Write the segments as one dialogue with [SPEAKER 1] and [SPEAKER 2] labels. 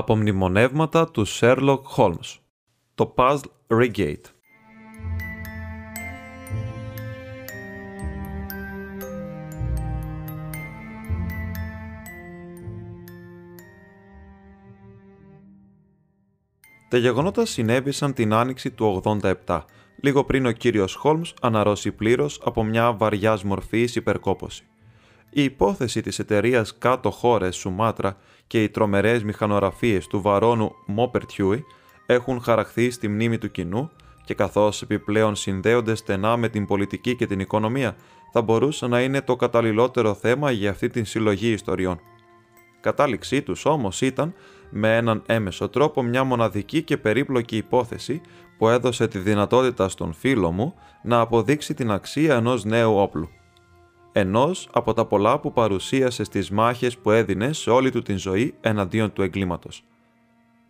[SPEAKER 1] Τα απομνημονεύματα του Sherlock Holmes Το Puzzle Regate Τα γεγονότα συνέβησαν την άνοιξη του 87, λίγο πριν ο κύριος Χόλμς αναρρώσει πλήρως από μια βαριάς μορφής υπερκόπωση. Η υπόθεση της εταιρείας κάτω χώρες Σουμάτρα και οι τρομερές μηχανογραφίες του βαρόνου Μοπερτουί έχουν χαραχθεί στη μνήμη του κοινού και καθώς επιπλέον συνδέονται στενά με την πολιτική και την οικονομία, θα μπορούσε να είναι το καταλληλότερο θέμα για αυτή την συλλογή ιστοριών. Κατάληξή τους όμως ήταν, με έναν έμμεσο τρόπο, μια μοναδική και περίπλοκη υπόθεση που έδωσε τη δυνατότητα στον φίλο μου να αποδείξει την αξία ενός νέου όπλου ενός από τα πολλά που παρουσίασε στις μάχες που έδινε σε όλη του την ζωή εναντίον του εγκλήματος.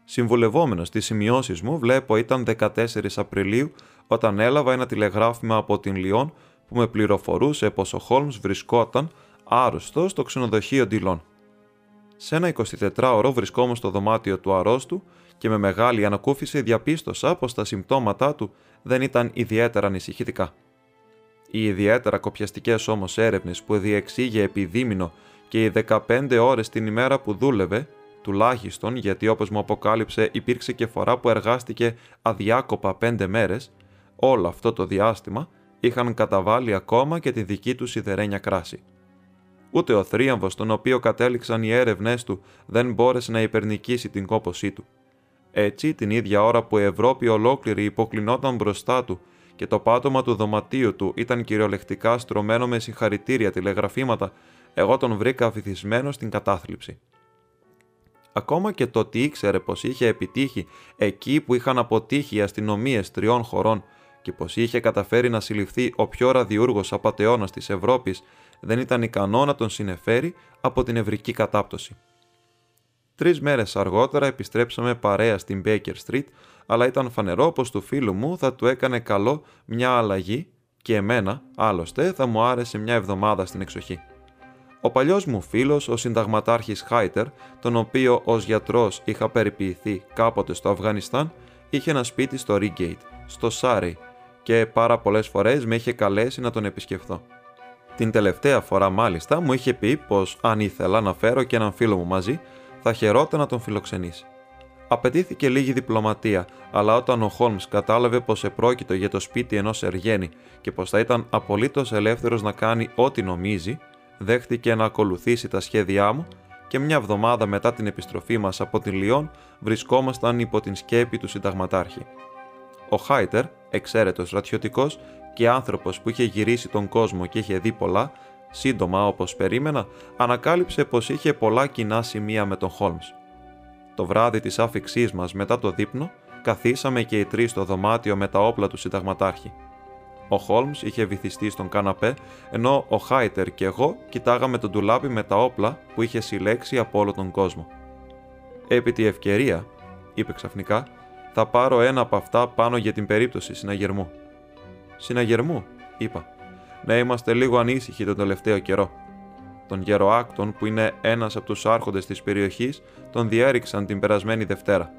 [SPEAKER 1] Συμβουλευόμενος τις σημειώσεις μου βλέπω ήταν 14 Απριλίου όταν έλαβα ένα τηλεγράφημα από την Λιόν που με πληροφορούσε πως ο Χόλμς βρισκόταν άρρωστο στο ξενοδοχείο Ντιλόν. Σε ένα 24ωρο βρισκόμουν στο δωμάτιο του αρρώστου και με μεγάλη ανακούφιση διαπίστωσα πως τα συμπτώματά του δεν ήταν ιδιαίτερα ανησυχητικά. Οι ιδιαίτερα κοπιαστικές όμως έρευνες που διεξήγε επί δίμηνο και οι 15 ώρες την ημέρα που δούλευε, τουλάχιστον γιατί όπως μου αποκάλυψε υπήρξε και φορά που εργάστηκε αδιάκοπα 5 μέρες, όλο αυτό το διάστημα είχαν καταβάλει ακόμα και τη δική τους σιδερένια κράση. Ούτε ο θρίαμβος τον οποίο κατέληξαν οι έρευνές του δεν μπόρεσε να υπερνικήσει την κόπωσή του. Έτσι, την ίδια ώρα που η Ευρώπη ολόκληρη υποκλεινόταν μπροστά του και το πάτωμα του δωματίου του ήταν κυριολεκτικά στρωμένο με συγχαρητήρια τηλεγραφήματα, εγώ τον βρήκα βυθισμένο στην κατάθλιψη. Ακόμα και το ότι ήξερε πως είχε επιτύχει εκεί που είχαν αποτύχει οι αστυνομίες τριών χωρών και πως είχε καταφέρει να συλληφθεί ο πιο ραδιούργος απατεώνας της Ευρώπης, δεν ήταν ικανό να τον συνεφέρει από την ευρική κατάπτωση. Τρεις μέρες αργότερα επιστρέψαμε παρέα στην Baker Street, αλλά ήταν φανερό πως του φίλου μου θα του έκανε καλό μια αλλαγή και εμένα, άλλωστε, θα μου άρεσε μια εβδομάδα στην εξοχή. Ο παλιός μου φίλος, ο συνταγματάρχης Χάιτερ, τον οποίο ως γιατρός είχα περιποιηθεί κάποτε στο Αφγανιστάν, είχε ένα σπίτι στο Ρίγκέιτ, στο Σάρι, και πάρα πολλές φορές με είχε καλέσει να τον επισκεφθώ. Την τελευταία φορά, μάλιστα, μου είχε πει πως αν ήθελα να φέρω και έναν φίλο μου μαζί, θα χαιρόταν να τον φιλοξενήσει. Απαιτήθηκε λίγη διπλωματία, αλλά όταν ο Χόλμς κατάλαβε πως επρόκειτο για το σπίτι ενός Εργένη και πως θα ήταν απολύτως ελεύθερος να κάνει ό,τι νομίζει, δέχτηκε να ακολουθήσει τα σχέδιά μου και μια εβδομάδα μετά την επιστροφή μας από την Λιόν βρισκόμασταν υπό την σκέπη του συνταγματάρχη. Ο Χάιτερ, εξαίρετος ρατιωτικό και άνθρωπος που είχε γυρίσει τον κόσμο και είχε δει πολλά, σύντομα όπως περίμενα, ανακάλυψε πως είχε πολλά κοινά σημεία με τον Χόλμς. Το βράδυ της άφηξής μας μετά το δείπνο, καθίσαμε και οι τρεις στο δωμάτιο με τα όπλα του συνταγματάρχη. Ο Χόλμς είχε βυθιστεί στον καναπέ, ενώ ο Χάιτερ και εγώ κοιτάγαμε τον ντουλάπι με τα όπλα που είχε συλλέξει από όλο τον κόσμο. Επί τη ευκαιρία, είπε ξαφνικά, θα πάρω ένα από αυτά πάνω για την περίπτωση συναγερμού. Συναγερμού, είπα. Να είμαστε λίγο ανήσυχοι τον τελευταίο καιρό. Τον Γεροάκτον, που είναι ένας από τους άρχοντες της περιοχής, τον διέριξαν την περασμένη Δευτέρα.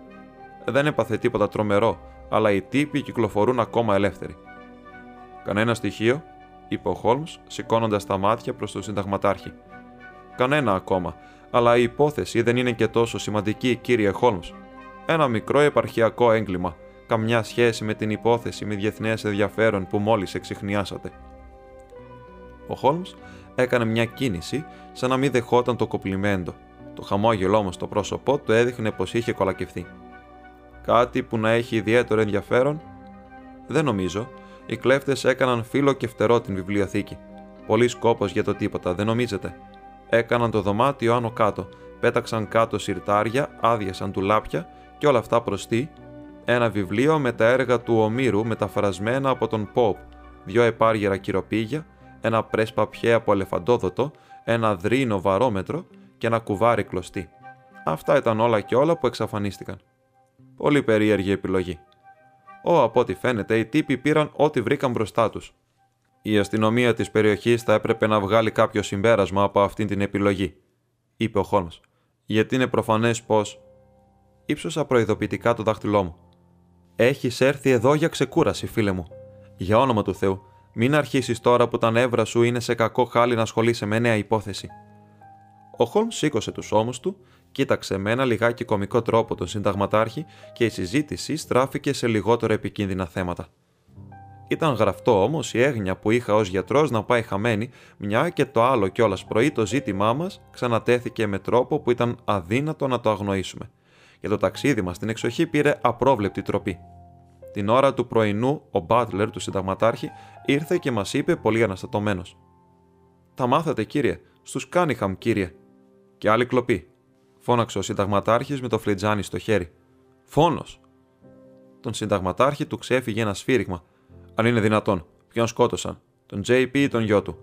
[SPEAKER 1] Δεν έπαθε τίποτα τρομερό, αλλά οι τύποι κυκλοφορούν ακόμα ελεύθεροι. Κανένα στοιχείο, είπε ο Χόλμς, σηκώνοντας τα μάτια προς τον συνταγματάρχη. Κανένα ακόμα, αλλά η υπόθεση δεν είναι και τόσο σημαντική, κύριε Χόλμς. Ένα μικρό επαρχιακό έγκλημα, καμιά σχέση με την υπόθεση με διεθνές ενδιαφέρον που μόλις εξηχνιάσατε. Ο Χόλμς έκανε μια κίνηση σαν να μην δεχόταν το κοπλιμέντο. Το χαμόγελο όμω στο πρόσωπό του έδειχνε πως είχε κολακευθεί. Κάτι που να έχει ιδιαίτερο ενδιαφέρον; Δεν νομίζω. Οι κλέφτες έκαναν φίλο και φτερό την βιβλιοθήκη. Πολύ σκόπος για το τίποτα, δεν νομίζετε; Έκαναν το δωμάτιο άνω κάτω. Πέταξαν κάτω σιρτάρια, άδειασαν τουλάπια και όλα αυτά τι, ένα βιβλίο με τα έργα του Ομήρου μεταφρασμένα από τον Πόπ, δυο επάργυρα κυροπήγια, ένα πρέσπαπιέ από ελεφαντόδοτο, ένα δρύνο βαρόμετρο και ένα κουβάρι κλωστή. Αυτά ήταν όλα και όλα που εξαφανίστηκαν. Πολύ περίεργη επιλογή. Ω, από ό,τι φαίνεται, οι τύποι πήραν ό,τι βρήκαν μπροστά τους. Η αστυνομία της περιοχής θα έπρεπε να βγάλει κάποιο συμπέρασμα από αυτή την επιλογή, είπε ο Χόλμς, γιατί είναι προφανές πως. Ήψωσα προειδοποιητικά το δάχτυλό μου. Έχεις έρθει εδώ για ξεκούραση, φίλε μου. Για όνομα του Θεού, μην αρχίσεις τώρα που τα νεύρα σου είναι σε κακό χάλι να ασχολείσαι με νέα υπόθεση. Ο Χόλμς σήκωσε τους ώμους του, κοίταξε με ένα λιγάκι κομικό τρόπο τον συνταγματάρχη και η συζήτηση στράφηκε σε λιγότερο επικίνδυνα θέματα. Ήταν γραφτό όμως η έγνοια που είχα ως γιατρός να πάει χαμένη, μια και το άλλο κιόλας πρωί το ζήτημά μας ξανατέθηκε με τρόπο που ήταν αδύνατο να το αγνοήσουμε. Για το ταξίδι μας στην εξοχή πήρε απρόβλεπτη τροπή. Την ώρα του πρωινού, ο μπάτλερ του συνταγματάρχη ήρθε και μας είπε πολύ αναστατωμένος. Τα μάθατε, κύριε, στους Κάνιχαμ, κύριε. Και άλλη κλοπή. Φώναξε ο συνταγματάρχης με το φλιτζάνι στο χέρι. Φόνος! Τον συνταγματάρχη του ξέφυγε ένα σφύριγμα. Αν είναι δυνατόν, ποιον σκότωσαν, τον JP ή τον γιο του;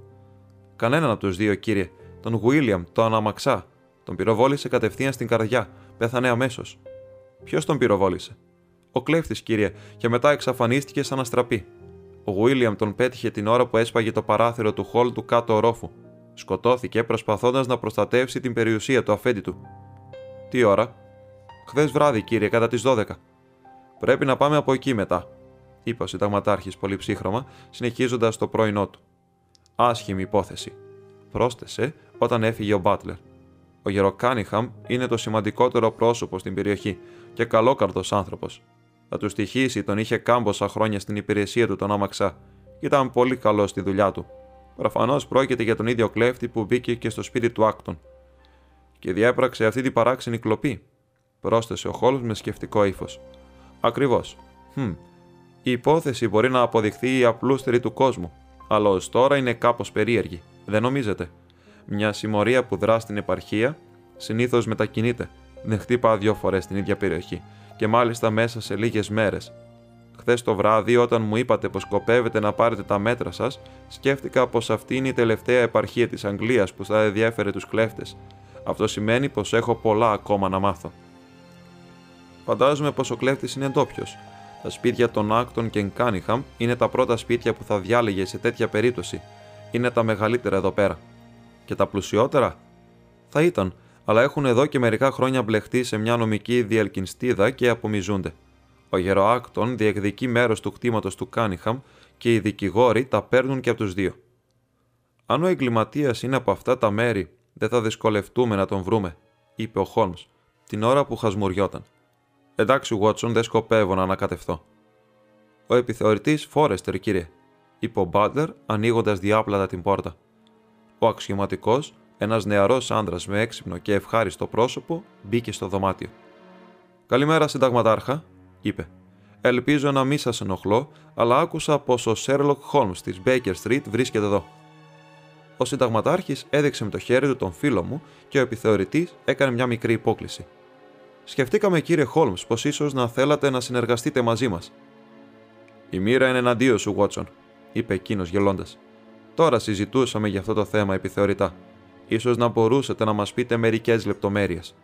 [SPEAKER 1] Κανέναν από τους δύο, κύριε. Τον Βίλιαμ, το αναμαξά. Τον πυροβόλησε κατευθείαν στην καρδιά. Πέθανε αμέσως. Ποιος τον πυροβόλησε; Ο κλέφτης, κύριε, και μετά εξαφανίστηκε σαν αστραπή. Ο Βίλιαμ τον πέτυχε την ώρα που έσπαγε το παράθυρο του χολ του κάτω ορόφου. Σκοτώθηκε προσπαθώντας να προστατεύσει την περιουσία του αφέντη του. Τι ώρα; Χθες βράδυ, κύριε, κατά τις 12. Πρέπει να πάμε από εκεί μετά, είπε ο συνταγματάρχης πολύ ψύχρωμα, συνεχίζοντας το πρωινό του. Άσχημη υπόθεση. Πρόσθεσε όταν έφυγε ο Μπάτλερ. Ο Γεροκάνιχαμ είναι το σημαντικότερο πρόσωπο στην περιοχή και καλόκαρδος άνθρωπος. Θα του στοιχήσει τον είχε κάμποσα χρόνια στην υπηρεσία του τον άμαξα και ήταν πολύ καλό στη δουλειά του. Προφανώς πρόκειται για τον ίδιο κλέφτη που μπήκε και στο σπίτι του Άκτον. Και διέπραξε αυτή την παράξενη κλοπή, πρόσθεσε ο Χόλμς με σκεφτικό ύφος. Ακριβώς. Hm. Η υπόθεση μπορεί να αποδειχθεί η απλούστερη του κόσμου, αλλά ως τώρα είναι κάπως περίεργη, δεν νομίζετε; Μια συμμορία που δρά στην επαρχία συνήθως μετακινείται, δεν χτύπα δύο φορές στην ίδια περιοχή και μάλιστα μέσα σε λίγες μέρες. Χθες το βράδυ, όταν μου είπατε πως σκοπεύετε να πάρετε τα μέτρα σας, σκέφτηκα πως αυτή είναι η τελευταία επαρχία της Αγγλίας που θα ενδιέφερε τους κλέφτες. Αυτό σημαίνει πως έχω πολλά ακόμα να μάθω. Φαντάζομαι πως ο κλέφτης είναι ντόπιος. Τα σπίτια των Άκτον και Κάνιχαμ είναι τα πρώτα σπίτια που θα διάλεγε σε τέτοια περίπτωση. Είναι τα μεγαλύτερα εδώ πέρα. Και τα πλουσιότερα; Θα ήταν, αλλά έχουν εδώ και μερικά χρόνια μπλεχτεί σε μια νομική διελκυστίνδα και απομυζούνται. Ο γερο-Άκτον διεκδικεί μέρος του κτήματος του Κάνιχαμ και οι δικηγόροι τα παίρνουν και από τους δύο. Αν ο εγκληματίας είναι από αυτά τα μέρη, δεν θα δυσκολευτούμε να τον βρούμε, είπε ο Χόλμς, την ώρα που χασμουριόταν. Εντάξει, Βότσον, δεν σκοπεύω να ανακατευθώ. Ο επιθεωρητής Φόρεστερ, κύριε, είπε ο Μπάτλερ, ανοίγοντας διάπλατα την πόρτα. Ο αξιωματικός ένας νεαρός άντρας με έξυπνο και ευχάριστο πρόσωπο μπήκε στο δωμάτιο. Καλημέρα, συνταγματάρχα, είπε. Ελπίζω να μην σας ενοχλώ, αλλά άκουσα πως ο Σέρλοκ Χόλμ της Baker Street βρίσκεται εδώ. Ο συνταγματάρχης έδειξε με το χέρι του τον φίλο μου και ο επιθεωρητής έκανε μια μικρή υπόκληση. Σκεφτήκαμε, κύριε Χόλμ, πως ίσως να θέλατε να συνεργαστείτε μαζί μας. Η μοίρα είναι εναντίον σου, Βότσον, είπε εκείνος γελώντας. Τώρα συζητούσαμε για αυτό το θέμα επιθεωρητά. Ίσως να μπορούσατε να μας πείτε μερικές λεπτομέρειες.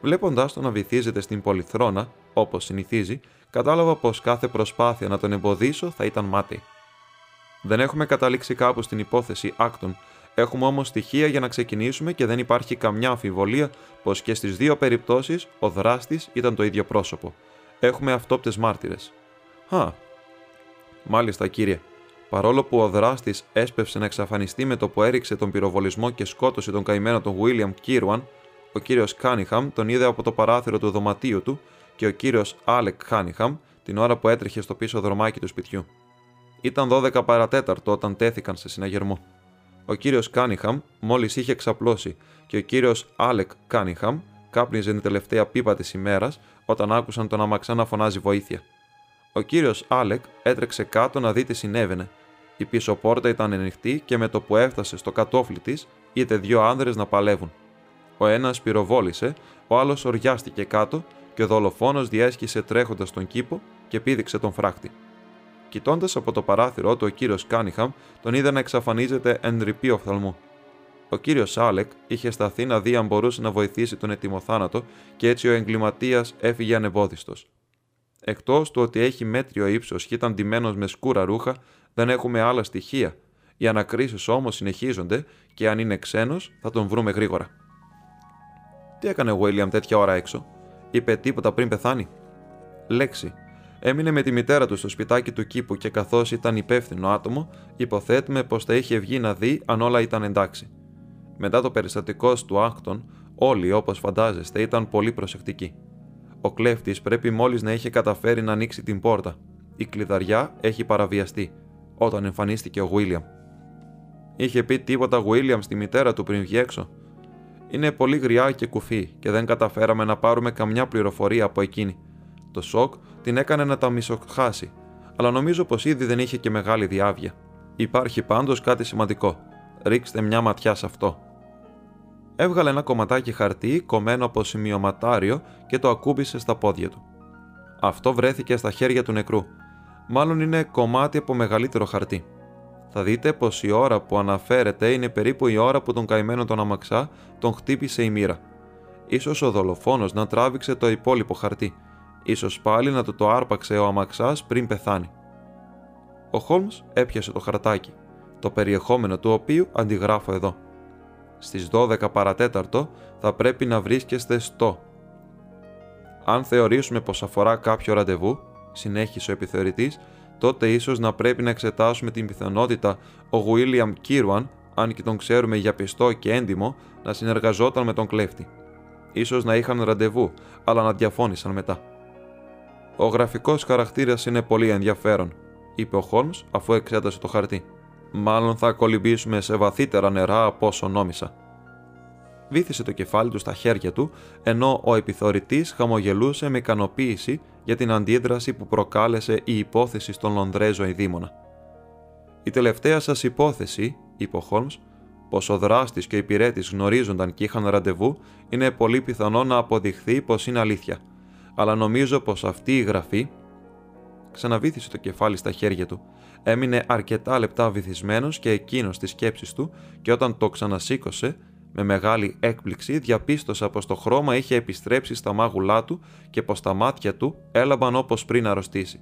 [SPEAKER 1] Βλέποντάς τον να βυθίζεται στην πολυθρόνα, όπως συνηθίζει, κατάλαβα πως κάθε προσπάθεια να τον εμποδίσω θα ήταν μάτι. Δεν έχουμε καταλήξει κάπου στην υπόθεση Άκτον, έχουμε όμως στοιχεία για να ξεκινήσουμε και δεν υπάρχει καμιά αμφιβολία πως και στις δύο περιπτώσεις ο δράστης ήταν το ίδιο πρόσωπο. Έχουμε αυτόπτες μάρτυρες. «Α, μάλιστα κύριε», Παρόλο που ο δράστης έσπευσε να εξαφανιστεί με το που έριξε τον πυροβολισμό και σκότωσε τον καημένο τον William Κίρουαν, ο κύριος Κάνιχαμ τον είδε από το παράθυρο του δωματίου του και ο κύριος Άλεκ Κάνιχαμ την ώρα που έτρεχε στο πίσω δρομάκι του σπιτιού. Ήταν 12 παρά τέταρτο όταν τέθηκαν σε συναγερμό. Ο κύριος Κάνιχαμ μόλις είχε ξαπλώσει και ο κύριος Άλεκ Κάνιχαμ κάπνιζε την τελευταία πίπα της ημέρας όταν άκουσαν τον αμαξά να φωνάζει βοήθεια. Ο κύριος Άλεκ έτρεξε κάτω να δει τι συνέβαινε. Η πίσω πόρτα ήταν ανοιχτή και με το που έφτασε στο κατόφλι της, είδε δύο άνδρες να παλεύουν. Ο ένας πυροβόλησε, ο άλλος σωριάστηκε κάτω και ο δολοφόνος διέσχισε τρέχοντας τον κήπο και πήδηξε τον φράχτη. Κοιτώντας από το παράθυρο του, ο κύριος Κάνιχαμ τον είδε να εξαφανίζεται εν ριπή οφθαλμού. Ο κύριος Άλεκ είχε σταθεί να δει αν μπορούσε να βοηθήσει τον ετοιμοθάνατο και έτσι ο εγκληματίας έφυγε ανεμπόδιστος. Εκτός του ότι έχει μέτριο ύψος και ήταν ντυμένος με σκούρα ρούχα, δεν έχουμε άλλα στοιχεία. Οι ανακρίσεις όμως συνεχίζονται και αν είναι ξένος θα τον βρούμε γρήγορα. Τι έκανε ο Βίλιαμ τέτοια ώρα έξω, είπε τίποτα πριν πεθάνει; Λέξη. Έμεινε με τη μητέρα του στο σπιτάκι του κήπου και καθώς ήταν υπεύθυνο άτομο, υποθέτουμε πως θα είχε βγει να δει αν όλα ήταν εντάξει. Μετά το περιστατικό του Άκτον, όλοι όπως φαντάζεστε ήταν πολύ προσεκτικοί. Ο κλέφτης πρέπει μόλις να είχε καταφέρει να ανοίξει την πόρτα. Η κλειδαριά έχει παραβιαστεί, όταν εμφανίστηκε ο Βίλιαμ. Είχε πει τίποτα Βίλιαμ στη μητέρα του πριν βγει έξω. Είναι πολύ γριά και κουφή και δεν καταφέραμε να πάρουμε καμιά πληροφορία από εκείνη. Το σοκ την έκανε να τα μισοχάσει, αλλά νομίζω πως ήδη δεν είχε και μεγάλη διάβια. Υπάρχει πάντως κάτι σημαντικό. Ρίξτε μια ματιά σε αυτό. Έβγαλε ένα κομματάκι χαρτί κομμένο από σημειωματάριο και το ακούμπησε στα πόδια του. Αυτό βρέθηκε στα χέρια του νεκρού. Μάλλον είναι κομμάτι από μεγαλύτερο χαρτί. Θα δείτε πως η ώρα που αναφέρεται είναι περίπου η ώρα που τον καημένο τον αμαξά τον χτύπησε η μοίρα. Ίσως ο δολοφόνος να τράβηξε το υπόλοιπο χαρτί. Ίσως πάλι να του το άρπαξε ο αμαξάς πριν πεθάνει. Ο Χόλμς έπιασε το χαρτάκι, το περιεχόμενο του οποίου αντιγράφω εδώ στις 12 παρατέταρτο θα πρέπει να βρίσκεστε στο. Αν θεωρήσουμε πως αφορά κάποιο ραντεβού, συνέχισε ο επιθεωρητής, τότε ίσως να πρέπει να εξετάσουμε την πιθανότητα ο Γουίλιαμ Κίρουαν, αν και τον ξέρουμε για πιστό και έντιμο, να συνεργαζόταν με τον κλέφτη. Ίσως να είχαν ραντεβού, αλλά να διαφώνησαν μετά. Ο γραφικός χαρακτήρας είναι πολύ ενδιαφέρον, είπε ο Χόλμς αφού εξέτασε το χαρτί. Μάλλον θα κολυμπήσουμε σε βαθύτερα νερά από όσο νόμισα. Βήθησε το κεφάλι του στα χέρια του, ενώ ο επιθεωρητής χαμογελούσε με ικανοποίηση για την αντίδραση που προκάλεσε η υπόθεση στον Λονδρέζο ειδήμονα. Η τελευταία σας υπόθεση, είπε ο Χόλμς, πως ο δράστης και ο υπηρέτης γνωρίζονταν και είχαν ραντεβού, είναι πολύ πιθανό να αποδειχθεί πως είναι αλήθεια. Αλλά νομίζω πως αυτή η γραφή. Ξαναβήθησε το κεφάλι στα χέρια του, έμεινε αρκετά λεπτά βυθισμένος και εκείνος στις σκέψεις του και όταν το ξανασήκωσε, με μεγάλη έκπληξη διαπίστωσα πως το χρώμα είχε επιστρέψει στα μάγουλά του και πως τα μάτια του έλαμπαν όπως πριν αρρωστήσει.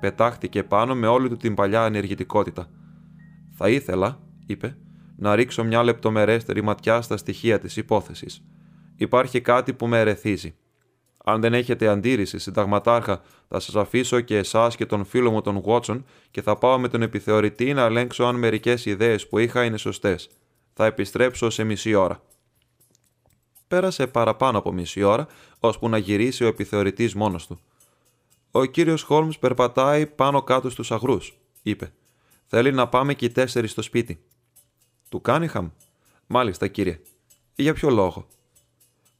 [SPEAKER 1] Πετάχτηκε πάνω με όλη του την παλιά ενεργητικότητα. «Θα ήθελα», είπε, «να ρίξω μια λεπτομερέστερη ματιά στα στοιχεία της υπόθεσης. Υπάρχει κάτι που με ερεθίζει. Αν δεν έχετε αντίρρηση, συνταγματάρχα, θα σας αφήσω και εσάς και τον φίλο μου τον Βότσον και θα πάω με τον επιθεωρητή να ελέγξω αν μερικές ιδέες που είχα είναι σωστές. Θα επιστρέψω σε μισή ώρα. Πέρασε παραπάνω από μισή ώρα, ώσπου να γυρίσει ο επιθεωρητής μόνος του. Ο κύριος Χόλμς περπατάει πάνω κάτω στους αγρούς, είπε. Θέλει να πάμε και οι τέσσερις στο σπίτι. Του Κάνιχαμ. Μάλιστα, κύριε. Για ποιο λόγο;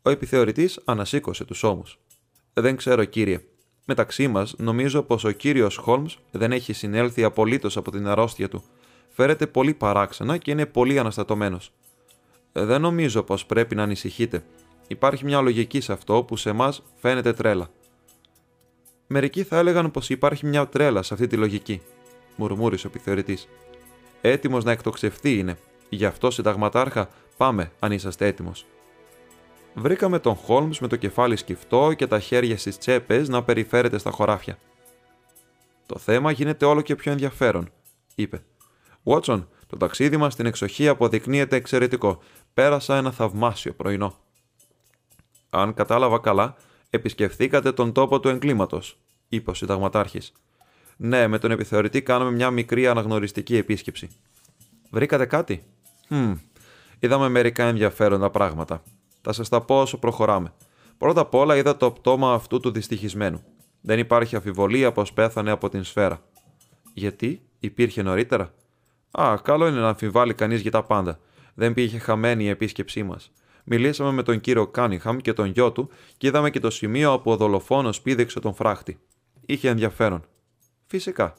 [SPEAKER 1] Ο επιθεωρητής ανασήκωσε τους ώμους. Δεν ξέρω, κύριε. Μεταξύ μας, νομίζω πως ο κύριος Χόλμς δεν έχει συνέλθει απολύτως από την αρρώστια του. Φέρεται πολύ παράξενα και είναι πολύ αναστατωμένος. Δεν νομίζω πως πρέπει να ανησυχείτε. Υπάρχει μια λογική σε αυτό που σε εμά φαίνεται τρέλα. Μερικοί θα έλεγαν πως υπάρχει μια τρέλα σε αυτή τη λογική, μουρμούρισε ο επιθεωρητής. Έτοιμος να εκτοξευτεί είναι. Γι' αυτό, συνταγματάρχα, πάμε αν είσαστε έτοιμος βρήκαμε τον Χόλμς με το κεφάλι σκυφτό και τα χέρια στις τσέπες να περιφέρεται στα χωράφια. Το θέμα γίνεται όλο και πιο ενδιαφέρον, είπε. Βότσον, το ταξίδι μας στην εξοχή αποδεικνύεται εξαιρετικό. Πέρασα ένα θαυμάσιο πρωινό. Αν κατάλαβα καλά, επισκεφθήκατε τον τόπο του εγκλήματος, είπε ο συνταγματάρχης. Ναι, με τον επιθεωρητή κάναμε μια μικρή αναγνωριστική επίσκεψη. Βρήκατε κάτι; Hm, είδαμε μερικά ενδιαφέροντα πράγματα. Θα σας τα πω όσο προχωράμε. Πρώτα απ' όλα είδα το πτώμα αυτού του δυστυχισμένου. Δεν υπάρχει αφιβολία πως πέθανε από την σφαίρα. Γιατί, υπήρχε νωρίτερα; Α, καλό είναι να αμφιβάλλει κανείς για τα πάντα. Δεν πήγε χαμένη η επίσκεψή μας. Μιλήσαμε με τον κύριο Κάνιχαμ και τον γιο του και είδαμε και το σημείο όπου ο δολοφόνος πήδηξε τον φράχτη. Είχε ενδιαφέρον. Φυσικά.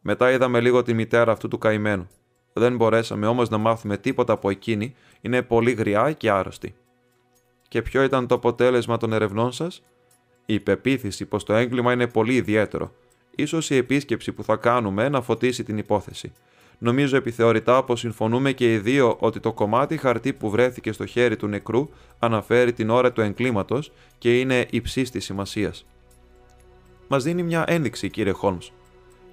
[SPEAKER 1] Μετά είδαμε λίγο τη μητέρα αυτού του καημένου. Δεν μπορέσαμε όμως να μάθουμε τίποτα από εκείνη, είναι πολύ γριά και άρρωστη. Και ποιο ήταν το αποτέλεσμα των ερευνών σας, η πεποίθηση πως το έγκλημα είναι πολύ ιδιαίτερο. Ίσως η επίσκεψη που θα κάνουμε να φωτίσει την υπόθεση. Νομίζω επιθεωρητά πως συμφωνούμε και οι δύο ότι το κομμάτι χαρτί που βρέθηκε στο χέρι του νεκρού αναφέρει την ώρα του εγκλήματος και είναι υψής της σημασίας. Μας δίνει μια ένδειξη, κύριε Χόλμς.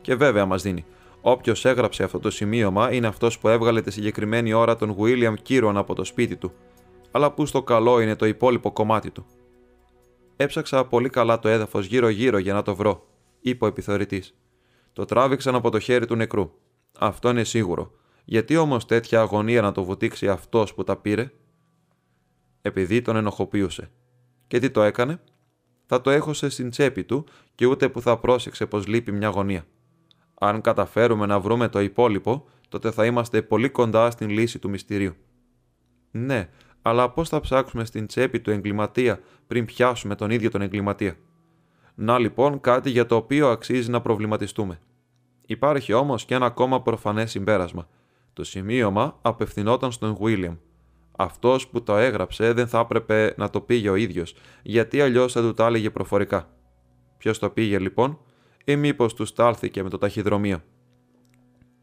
[SPEAKER 1] Και βέβαια μας δίνει. Όποιος έγραψε αυτό το σημείωμα είναι αυτός που έβγαλε τη συγκεκριμένη ώρα τον William Κύρον από το σπίτι του. Αλλά πού στο καλό είναι το υπόλοιπο κομμάτι του. Έψαξα πολύ καλά το έδαφος γύρω-γύρω για να το βρω, είπε ο επιθεωρητής. Το τράβηξαν από το χέρι του νεκρού. Αυτό είναι σίγουρο. Γιατί όμως τέτοια αγωνία να το βουτήξει αυτός που τα πήρε, επειδή τον ενοχοποιούσε. Και τι το έκανε, θα το έχωσε στην τσέπη του και ούτε που θα πρόσεξε πως λείπει μια γωνία. Αν καταφέρουμε να βρούμε το υπόλοιπο, τότε θα είμαστε πολύ κοντά στην λύση του μυστηρίου. Ναι, αλλά πώς θα ψάξουμε στην τσέπη του εγκληματία πριν πιάσουμε τον ίδιο τον εγκληματία; Να λοιπόν κάτι για το οποίο αξίζει να προβληματιστούμε. Υπάρχει όμως και ένα ακόμα προφανές συμπέρασμα. Το σημείωμα απευθυνόταν στον Βίλιαμ. Αυτός που το έγραψε δεν θα έπρεπε να το πήγε ο ίδιος, γιατί αλλιώς θα του τα έλεγε προφορικά. Ποιος το πήγε λοιπόν, ή μήπως του στάλθηκε με το ταχυδρομείο;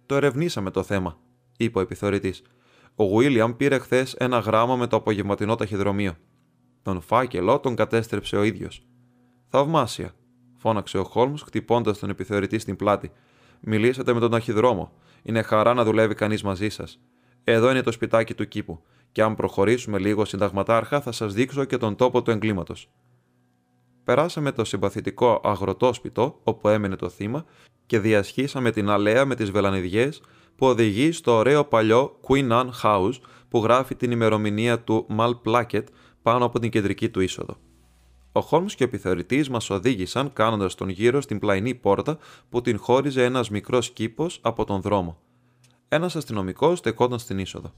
[SPEAKER 1] Το ερευνήσαμε το θέμα, είπε ο επιθεωρητής. Ο Βίλιαμ πήρε χθες ένα γράμμα με το απογευματινό ταχυδρομείο. Τον φάκελο τον κατέστρεψε ο ίδιος. Θαυμάσια, φώναξε ο Χόλμς χτυπώντας τον επιθεωρητή στην πλάτη. Μιλήσατε με τον ταχυδρόμο. Είναι χαρά να δουλεύει κανείς μαζί σας. Εδώ είναι το σπιτάκι του κήπου. Και αν προχωρήσουμε λίγο συνταγματάρχα, θα σας δείξω και τον τόπο του εγκλήματος. Περάσαμε το συμπαθητικό αγροτόσπιτο όπου έμενε το θύμα και διασχίσαμε την αλέα με τις βελανιδιές που οδηγεί στο ωραίο παλιό Queen Anne House που γράφει την ημερομηνία του Mal Placket πάνω από την κεντρική του είσοδο. Ο Χόλμς και ο επιθεωρητής μας οδήγησαν κάνοντας τον γύρο στην πλαϊνή πόρτα που την χώριζε ένας μικρός κήπος από τον δρόμο. Ένας αστυνομικός στεκόταν στην είσοδο.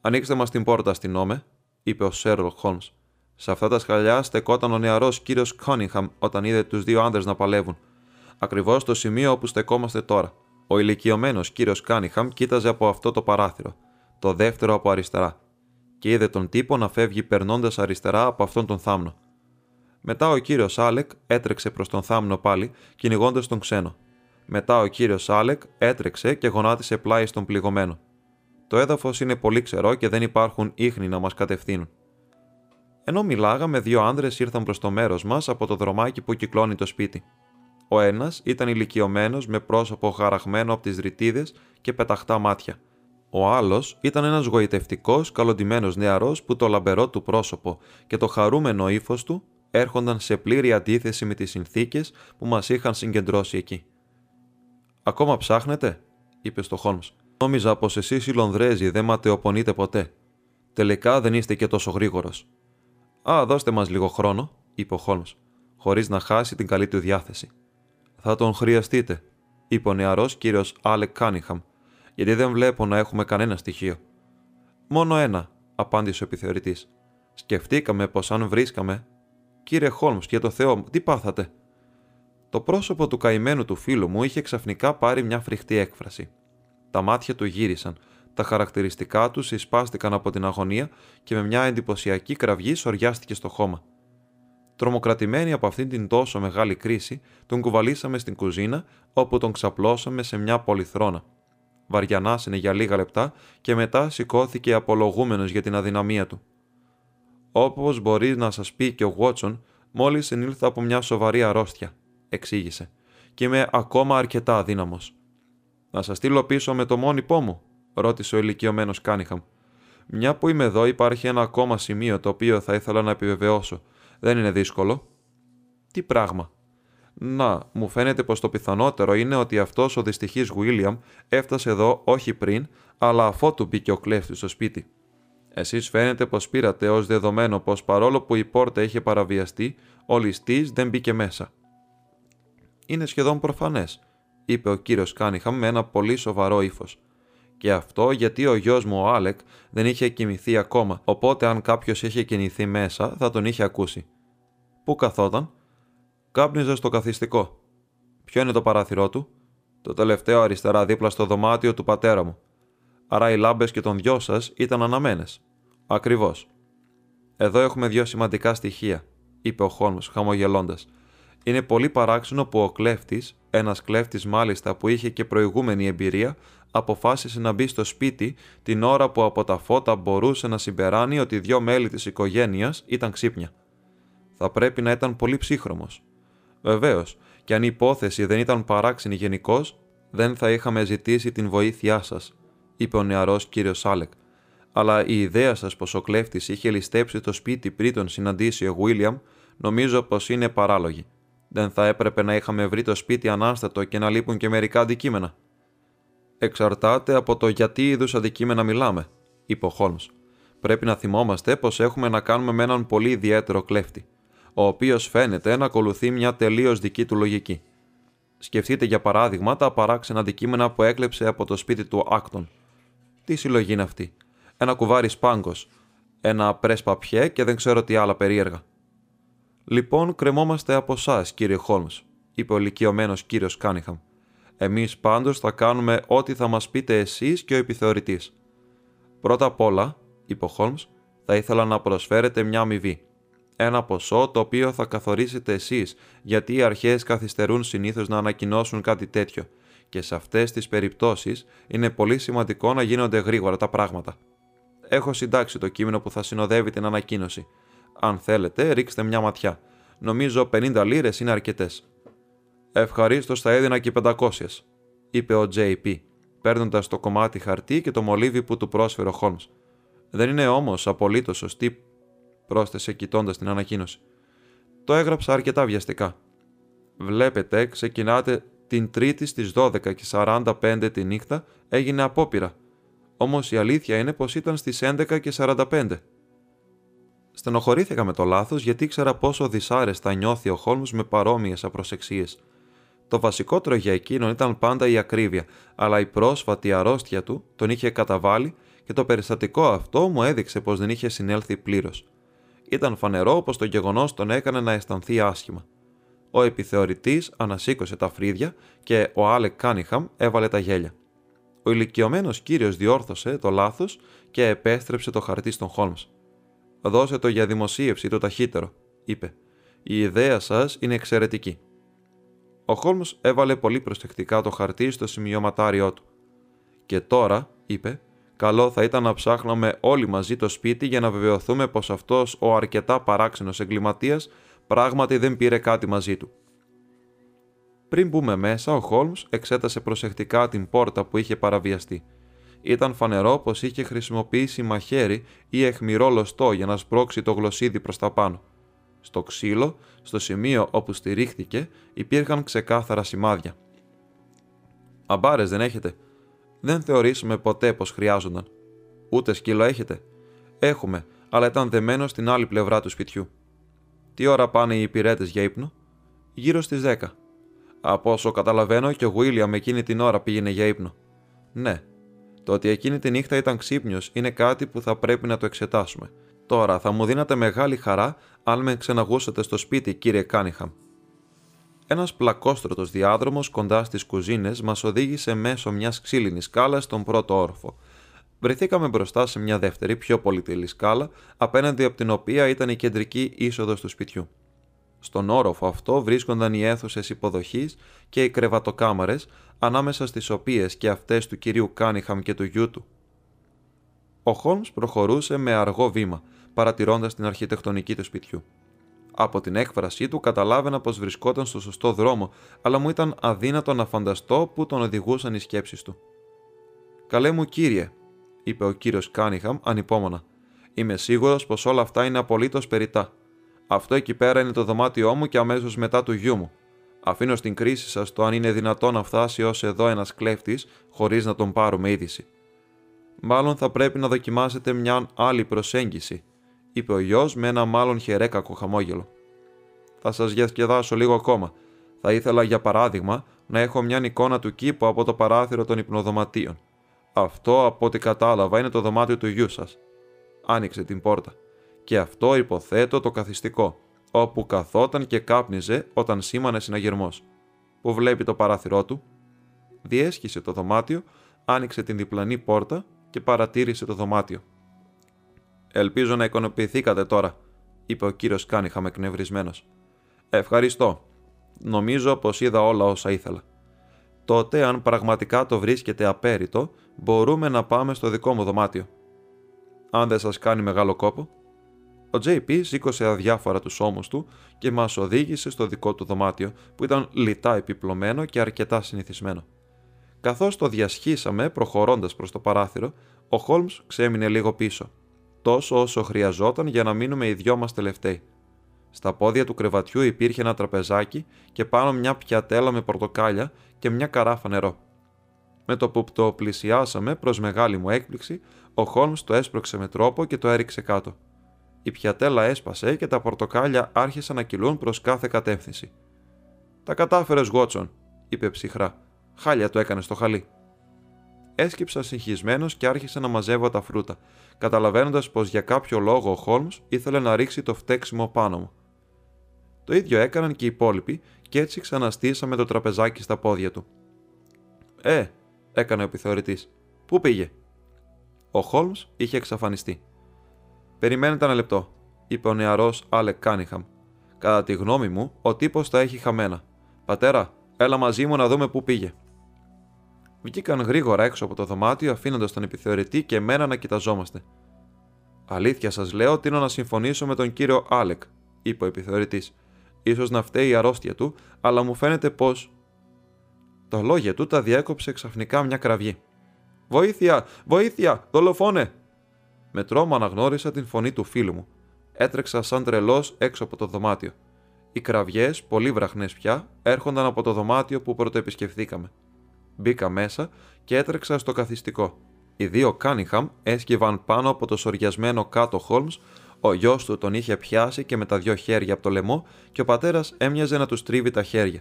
[SPEAKER 1] Ανοίξτε μας την πόρτα, αστυνόμε, είπε ο Σέρλοκ Χόλμς. Σε αυτά τα σκαλιά στεκόταν ο νεαρός κύριος Κάνιχαμ όταν είδε τους δύο άντρες να παλεύουν. Ακριβώς στο σημείο όπου στεκόμαστε τώρα. Ο ηλικιωμένος κύριος Κάνιχαμ κοίταζε από αυτό το παράθυρο, το δεύτερο από αριστερά, και είδε τον τύπο να φεύγει περνώντας αριστερά από αυτόν τον θάμνο. Μετά ο κύριος Άλεκ έτρεξε προς τον θάμνο πάλι, κυνηγώντας τον ξένο. Μετά ο κύριος Άλεκ έτρεξε και γονάτισε πλάι στον πληγωμένο. Το έδαφος είναι πολύ ξερό και δεν υπάρχουν ίχνη να μας κατευθύνουν. Ενώ μιλάγαμε, δύο άντρες ήρθαν προς το μέρος μας από το δρομάκι που κυκλώνει το σπίτι. Ο ένας ήταν ηλικιωμένος με πρόσωπο χαραγμένο από τις ρυτίδες και πεταχτά μάτια. Ο άλλος ήταν ένας γοητευτικός, καλοντυμένος νεαρός που το λαμπερό του πρόσωπο και το χαρούμενο ύφος του έρχονταν σε πλήρη αντίθεση με τις συνθήκες που μας είχαν συγκεντρώσει εκεί. Ακόμα ψάχνετε, είπε στο Χόλμς. Νόμιζα πως εσείς οι Λονδρέζοι δεν ματαιοπονείτε ποτέ. Τελικά δεν είστε και τόσο γρήγορος. Α, δώστε μας λίγο χρόνο, είπε ο Χόλμς, χωρίς να χάσει την καλή του διάθεση. Θα τον χρειαστείτε, είπε ο νεαρός κύριος Άλεκ Κάνιχαμ, γιατί δεν βλέπω να έχουμε κανένα στοιχείο. Μόνο ένα, απάντησε ο επιθεωρητής. Σκεφτήκαμε πως αν βρίσκαμε. Κύριε Χόλμς, για το Θεό μου, τι πάθατε; Το πρόσωπο του καημένου του φίλου μου είχε ξαφνικά πάρει μια φρικτή έκφραση. Τα μάτια του γύρισαν, τα χαρακτηριστικά του εισπάστηκαν από την αγωνία και με μια εντυπωσιακή κραυγή σοριάστηκε στο χώμα. Τρομοκρατημένοι από αυτήν την τόσο μεγάλη κρίση, τον κουβαλήσαμε στην κουζίνα, όπου τον ξαπλώσαμε σε μια πολυθρόνα. Βαριανάσαινε για λίγα λεπτά και μετά σηκώθηκε απολογούμενος για την αδυναμία του. Όπως μπορεί να σας πει και ο Βότσον, μόλις συνήλθα από μια σοβαρή αρρώστια, εξήγησε, και είμαι ακόμα αρκετά αδύναμος. Να σας στείλω πίσω με το μόνιπό μου, ρώτησε ο ηλικιωμένος Κάνιχαμ. Μια που είμαι εδώ, υπάρχει ένα ακόμα σημείο το οποίο θα ήθελα να επιβεβαιώσω. Δεν είναι δύσκολο. Τι πράγμα. Να, μου φαίνεται πως το πιθανότερο είναι ότι αυτός ο δυστυχής Βίλιαμ έφτασε εδώ όχι πριν, αλλά αφότου μπήκε ο κλέφτης στο σπίτι. Εσείς φαίνεται πως πήρατε ως δεδομένο πως παρόλο που η πόρτα είχε παραβιαστεί, ο ληστής δεν μπήκε μέσα. Είναι σχεδόν προφανές, είπε ο κύριος Κάνιχαμ με ένα πολύ σοβαρό ύφος. Και αυτό γιατί ο γιος μου ο Άλεκ δεν είχε κοιμηθεί ακόμα, οπότε αν κάποιος είχε κινηθεί μέσα θα τον είχε ακούσει. Πού καθόταν, κάπνιζε στο καθιστικό. Ποιο είναι το παράθυρό του, το τελευταίο αριστερά δίπλα στο δωμάτιο του πατέρα μου. Άρα οι λάμπες και των δυο σας ήταν αναμένες. Ακριβώς. Εδώ έχουμε δύο σημαντικά στοιχεία, είπε ο Χόλμ, χαμογελώντας. Είναι πολύ παράξενο που ο κλέφτης, ένας κλέφτης μάλιστα που είχε και προηγούμενη εμπειρία, αποφάσισε να μπει στο σπίτι την ώρα που από τα φώτα μπορούσε να συμπεράνει ότι δύο μέλη της οικογένειας ήταν ξύπνια. Θα πρέπει να ήταν πολύ ψύχρωμος. Βεβαίως, και αν η υπόθεση δεν ήταν παράξενη γενικώ, δεν θα είχαμε ζητήσει την βοήθειά σας, είπε ο νεαρός κύριος Άλεκ. Αλλά η ιδέα σας πως ο κλέφτης είχε ληστέψει το σπίτι πριν τον συναντήσει ο Βίλιαμ, νομίζω πως είναι παράλογη. Δεν θα έπρεπε να είχαμε βρει το σπίτι ανάστατο και να λείπουν και μερικά αντικείμενα. Εξαρτάται από το γιατί είδους αντικείμενα μιλάμε, είπε ο Χόλμς. Πρέπει να θυμόμαστε πως έχουμε να κάνουμε με έναν πολύ ιδιαίτερο κλέφτη, ο οποίος φαίνεται να ακολουθεί μια τελείως δική του λογική. Σκεφτείτε για παράδειγμα τα παράξενα αντικείμενα που έκλεψε από το σπίτι του Άκτον. Τι συλλογή είναι αυτή, ένα κουβάρι σπάγκος, ένα πρες παπιέ και δεν ξέρω τι άλλα περίεργα. Λοιπόν, κρεμόμαστε από εσάς, κύριε Χόλμς, είπε ο ηλικιωμένος κύριος Κάνιχαμ. Εμείς πάντως θα κάνουμε ό,τι θα μας πείτε εσείς και ο επιθεωρητής. Πρώτα απ' όλα, είπε ο Χόλμς, θα ήθελα να προσφέρετε μια αμοιβή. Ένα ποσό το οποίο θα καθορίσετε εσείς, γιατί οι αρχές καθυστερούν συνήθως να ανακοινώσουν κάτι τέτοιο, και σε αυτές τις περιπτώσεις είναι πολύ σημαντικό να γίνονται γρήγορα τα πράγματα. Έχω συντάξει το κείμενο που θα συνοδεύει την ανακοίνωση. Αν θέλετε, ρίξτε μια ματιά. Νομίζω 50 λίρες είναι αρκετές. Ευχαρίστως θα έδινα και 500, είπε ο JP, παίρνοντας το κομμάτι χαρτί και το μολύβι που του πρόσφερε ο Χόλμς. Δεν είναι όμως απολύτως σωστή, πρόσθεσε κοιτώντας την ανακοίνωση. Το έγραψα αρκετά βιαστικά. Βλέπετε, ξεκινάτε την Τρίτη στις 12 και 45 τη νύχτα έγινε απόπειρα. Όμως η αλήθεια είναι πως ήταν στις 11 και 45. Στενοχωρήθηκα με το λάθος γιατί ήξερα πόσο δυσάρεστα νιώθει ο Χόλμς με παρόμοιες απροσεξίες. Το βασικότερο για εκείνον ήταν πάντα η ακρίβεια, αλλά η πρόσφατη αρρώστια του τον είχε καταβάλει και το περιστατικό αυτό μου έδειξε πως δεν είχε συνέλθει πλήρως. Ήταν φανερό πως το γεγονός τον έκανε να αισθανθεί άσχημα. Ο επιθεωρητής ανασήκωσε τα φρύδια και ο Άλεκ Κάνιχαμ έβαλε τα γέλια. Ο ηλικιωμένος κύριος διόρθωσε το λάθος και επέστρεψε το χαρτί στον Χόλμς. Δώσε το για δημοσίευση το ταχύτερο, είπε. Η ιδέα σας είναι εξαιρετική. Ο Χόλμς έβαλε πολύ προσεκτικά το χαρτί στο σημειωματάριό του. Και τώρα, είπε, καλό θα ήταν να ψάχναμε όλοι μαζί το σπίτι για να βεβαιωθούμε πως αυτός ο αρκετά παράξενος εγκληματίας πράγματι δεν πήρε κάτι μαζί του. Πριν μπούμε μέσα, ο Χόλμς εξέτασε προσεκτικά την πόρτα που είχε παραβιαστεί. Ήταν φανερό πως είχε χρησιμοποιήσει μαχαίρι ή εχμηρό λωστό για να σπρώξει το γλωσσίδι προς τα πάνω. Στο ξύλο, στο σημείο όπου στηρίχθηκε, υπήρχαν ξεκάθαρα σημάδια. Αμπάρες δεν έχετε; Δεν θεωρήσαμε ποτέ πως χρειάζονταν. Ούτε σκύλο έχετε; Έχουμε, αλλά ήταν δεμένο στην άλλη πλευρά του σπιτιού. Τι ώρα πάνε οι υπηρέτες για ύπνο, Γύρω στις 10. Από όσο καταλαβαίνω και ο Βίλιαμ εκείνη την ώρα πήγαινε για ύπνο. Ναι. Το ότι εκείνη τη νύχτα ήταν ξύπνιος είναι κάτι που θα πρέπει να το εξετάσουμε. Τώρα θα μου δίνατε μεγάλη χαρά αν με ξεναγούσατε στο σπίτι, κύριε Κάνιχαμ. Ένας πλακόστρωτος διάδρομος κοντά στις κουζίνες μας οδήγησε μέσω μιας ξύλινης σκάλας στον πρώτο όροφο. Βρεθήκαμε μπροστά σε μια δεύτερη, πιο πολυτελή σκάλα, απέναντι από την οποία ήταν η κεντρική είσοδος του σπιτιού. Στον όροφο αυτό βρίσκονταν οι αίθουσες υποδοχής και οι κρεβατοκάμαρες, ανάμεσα στις οποίες και αυτές του κυρίου Κάνιχαμ και του γιού του. Ο Χόλμς προχωρούσε με αργό βήμα, παρατηρώντας την αρχιτεκτονική του σπιτιού. Από την έκφρασή του καταλάβαινα πως βρισκόταν στο σωστό δρόμο, αλλά μου ήταν αδύνατο να φανταστώ που τον οδηγούσαν οι σκέψεις του. Καλέ μου κύριε, είπε ο κύριος Κάνιχαμ ανυπόμονα. Είμαι σίγουρος πως όλα αυτά είναι απολύτως περιτά. Αυτό εκεί πέρα είναι το δωμάτιό μου και αμέσως μετά του γιού μου. Αφήνω στην κρίση σας το αν είναι δυνατό να φτάσει ως εδώ ένας κλέφτης χωρίς να τον πάρουμε είδηση. Μάλλον θα πρέπει να δοκιμάσετε μια άλλη προσέγγιση, είπε ο γιος με ένα μάλλον χερέκακο χαμόγελο. Θα σας διασκεδάσω λίγο ακόμα. Θα ήθελα, για παράδειγμα, να έχω μια εικόνα του κήπου από το παράθυρο των υπνοδωματίων. Αυτό, από ό,τι κατάλαβα, είναι το δωμάτιο του γιού σας. Άνοιξε την πόρτα. Και αυτό υποθέτω το καθιστικό, όπου καθόταν και κάπνιζε όταν σήμανε συναγερμός. Που βλέπει το παράθυρό του. Διέσχισε το δωμάτιο, άνοιξε την διπλανή πόρτα και παρατήρησε το δωμάτιο. Ελπίζω να ικανοποιηθήκατε τώρα, είπε ο κύριος Κάνιχαμ εκνευρισμένος. Ευχαριστώ. Νομίζω πως είδα όλα όσα ήθελα. Τότε, αν πραγματικά το βρίσκεται απέριτο, μπορούμε να πάμε στο δικό μου δωμάτιο. Αν δεν σας κάνει μεγάλο κόπο. Ο JP σήκωσε αδιάφορα τους ώμους του και μας οδήγησε στο δικό του δωμάτιο, που ήταν λιτά επιπλωμένο και αρκετά συνηθισμένο. Καθώς το διασχίσαμε προχωρώντας προς το παράθυρο, ο Χόλμς ξέμεινε λίγο πίσω, τόσο όσο χρειαζόταν για να μείνουμε οι δυο μας τελευταίοι. Στα πόδια του κρεβατιού υπήρχε ένα τραπεζάκι και πάνω μια πιατέλα με πορτοκάλια και μια καράφα νερό. Με το που το πλησιάσαμε, προς μεγάλη μου έκπληξη, ο Χόλμς το έσπρωξε με τρόπο και το έριξε κάτω. Η πιατέλα έσπασε και τα πορτοκάλια άρχισαν να κυλούν προς κάθε κατεύθυνση. Τα κατάφερες, Γότσον, είπε ψυχρά. Χάλια το έκανες στο χαλί. Έσκυψα συγχυσμένος και άρχισα να μαζεύω τα φρούτα, καταλαβαίνοντας πως για κάποιο λόγο ο Χόλμς ήθελε να ρίξει το φταίξιμο πάνω μου. Το ίδιο έκαναν και οι υπόλοιποι και έτσι ξαναστήσαμε το τραπεζάκι στα πόδια του. Ε, έκανε ο επιθεωρητής. Πού πήγε; Ο Χόλμς είχε εξαφανιστεί. Περιμένετε ένα λεπτό, είπε ο νεαρός Άλεκ Κάνιχαμ. Κατά τη γνώμη μου, ο τύπος τα έχει χαμένα. Πατέρα, έλα μαζί μου να δούμε πού πήγε. Βγήκαν γρήγορα έξω από το δωμάτιο, αφήνοντας τον επιθεωρητή και εμένα να κοιταζόμαστε. Αλήθεια σας λέω, τίνω να συμφωνήσω με τον κύριο Άλεκ, είπε ο επιθεωρητής. σω να φταίει η αρρώστια του, αλλά μου φαίνεται πως. Τα λόγια του τα διέκοψε ξαφνικά μια κραυγή. Βοήθεια! Βοήθεια! Δολοφόνε! Με τρόμο αναγνώρισα την φωνή του φίλου μου. Έτρεξα σαν τρελός έξω από το δωμάτιο. Οι κραυγές, πολύ βραχνές πια, έρχονταν από το δωμάτιο που πρωτοεπισκεφθήκαμε. Μπήκα μέσα και έτρεξα στο καθιστικό. Οι δύο Κάνιχαμ έσκυβαν πάνω από το σοριασμένο κάτω Χόλμς, ο γιος του τον είχε πιάσει και με τα δυο χέρια από το λαιμό και ο πατέρας έμοιαζε να του τρίβει τα χέρια.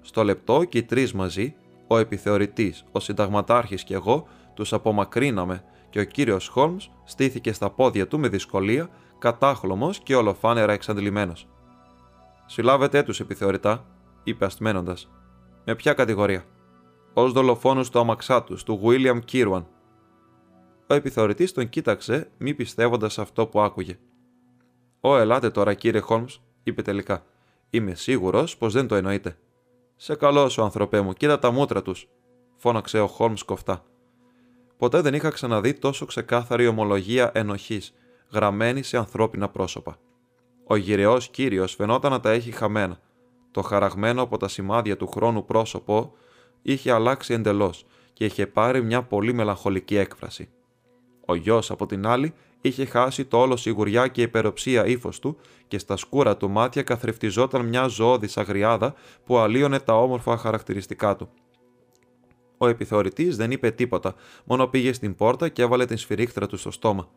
[SPEAKER 1] Στο λεπτό και οι τρεις μαζί, ο επιθεωρητής, ο συνταγματάρχης και εγώ, τους απομακρύναμε και ο κύριος Χόλμς στήθηκε στα πόδια του με δυσκολία, κατάχλωμος και ολοφάνερα εξαντλημένος. Συλλάβετε τους επιθεωρητά, είπε αστμένοντας. Με ποια κατηγορία; Ω δολοφόνος του αμαξά του, του William Κίρουαν. Ο επιθεωρητής τον κοίταξε, μη πιστεύοντας αυτό που άκουγε. Ω, ελάτε τώρα, κύριε Χόλμς, είπε τελικά. Είμαι σίγουρος πως δεν το εννοείτε. Σε καλό σου, ανθρωπέ μου, κοίτα τα μούτρα τους, φώναξε ο Χόλμς κοφτά. Ποτέ δεν είχα ξαναδεί τόσο ξεκάθαρη ομολογία ενοχής, γραμμένη σε ανθρώπινα πρόσωπα. Ο γυρεός κύριος φαινόταν να τα έχει χαμένα. Το χαραγμένο από τα σημάδια του χρόνου πρόσωπο είχε αλλάξει εντελώς και είχε πάρει μια πολύ μελαγχολική έκφραση. Ο γιος, από την άλλη, είχε χάσει το όλο σιγουριά και υπεροψία ύφος του και στα σκούρα του μάτια καθρεφτιζόταν μια ζωώδη αγριάδα που αλλίωνε τα όμορφα χαρακτηριστικά του. Ο επιθεωρητής δεν είπε τίποτα, μόνο πήγε στην πόρτα και έβαλε την σφυρίχτρα του στο στόμα.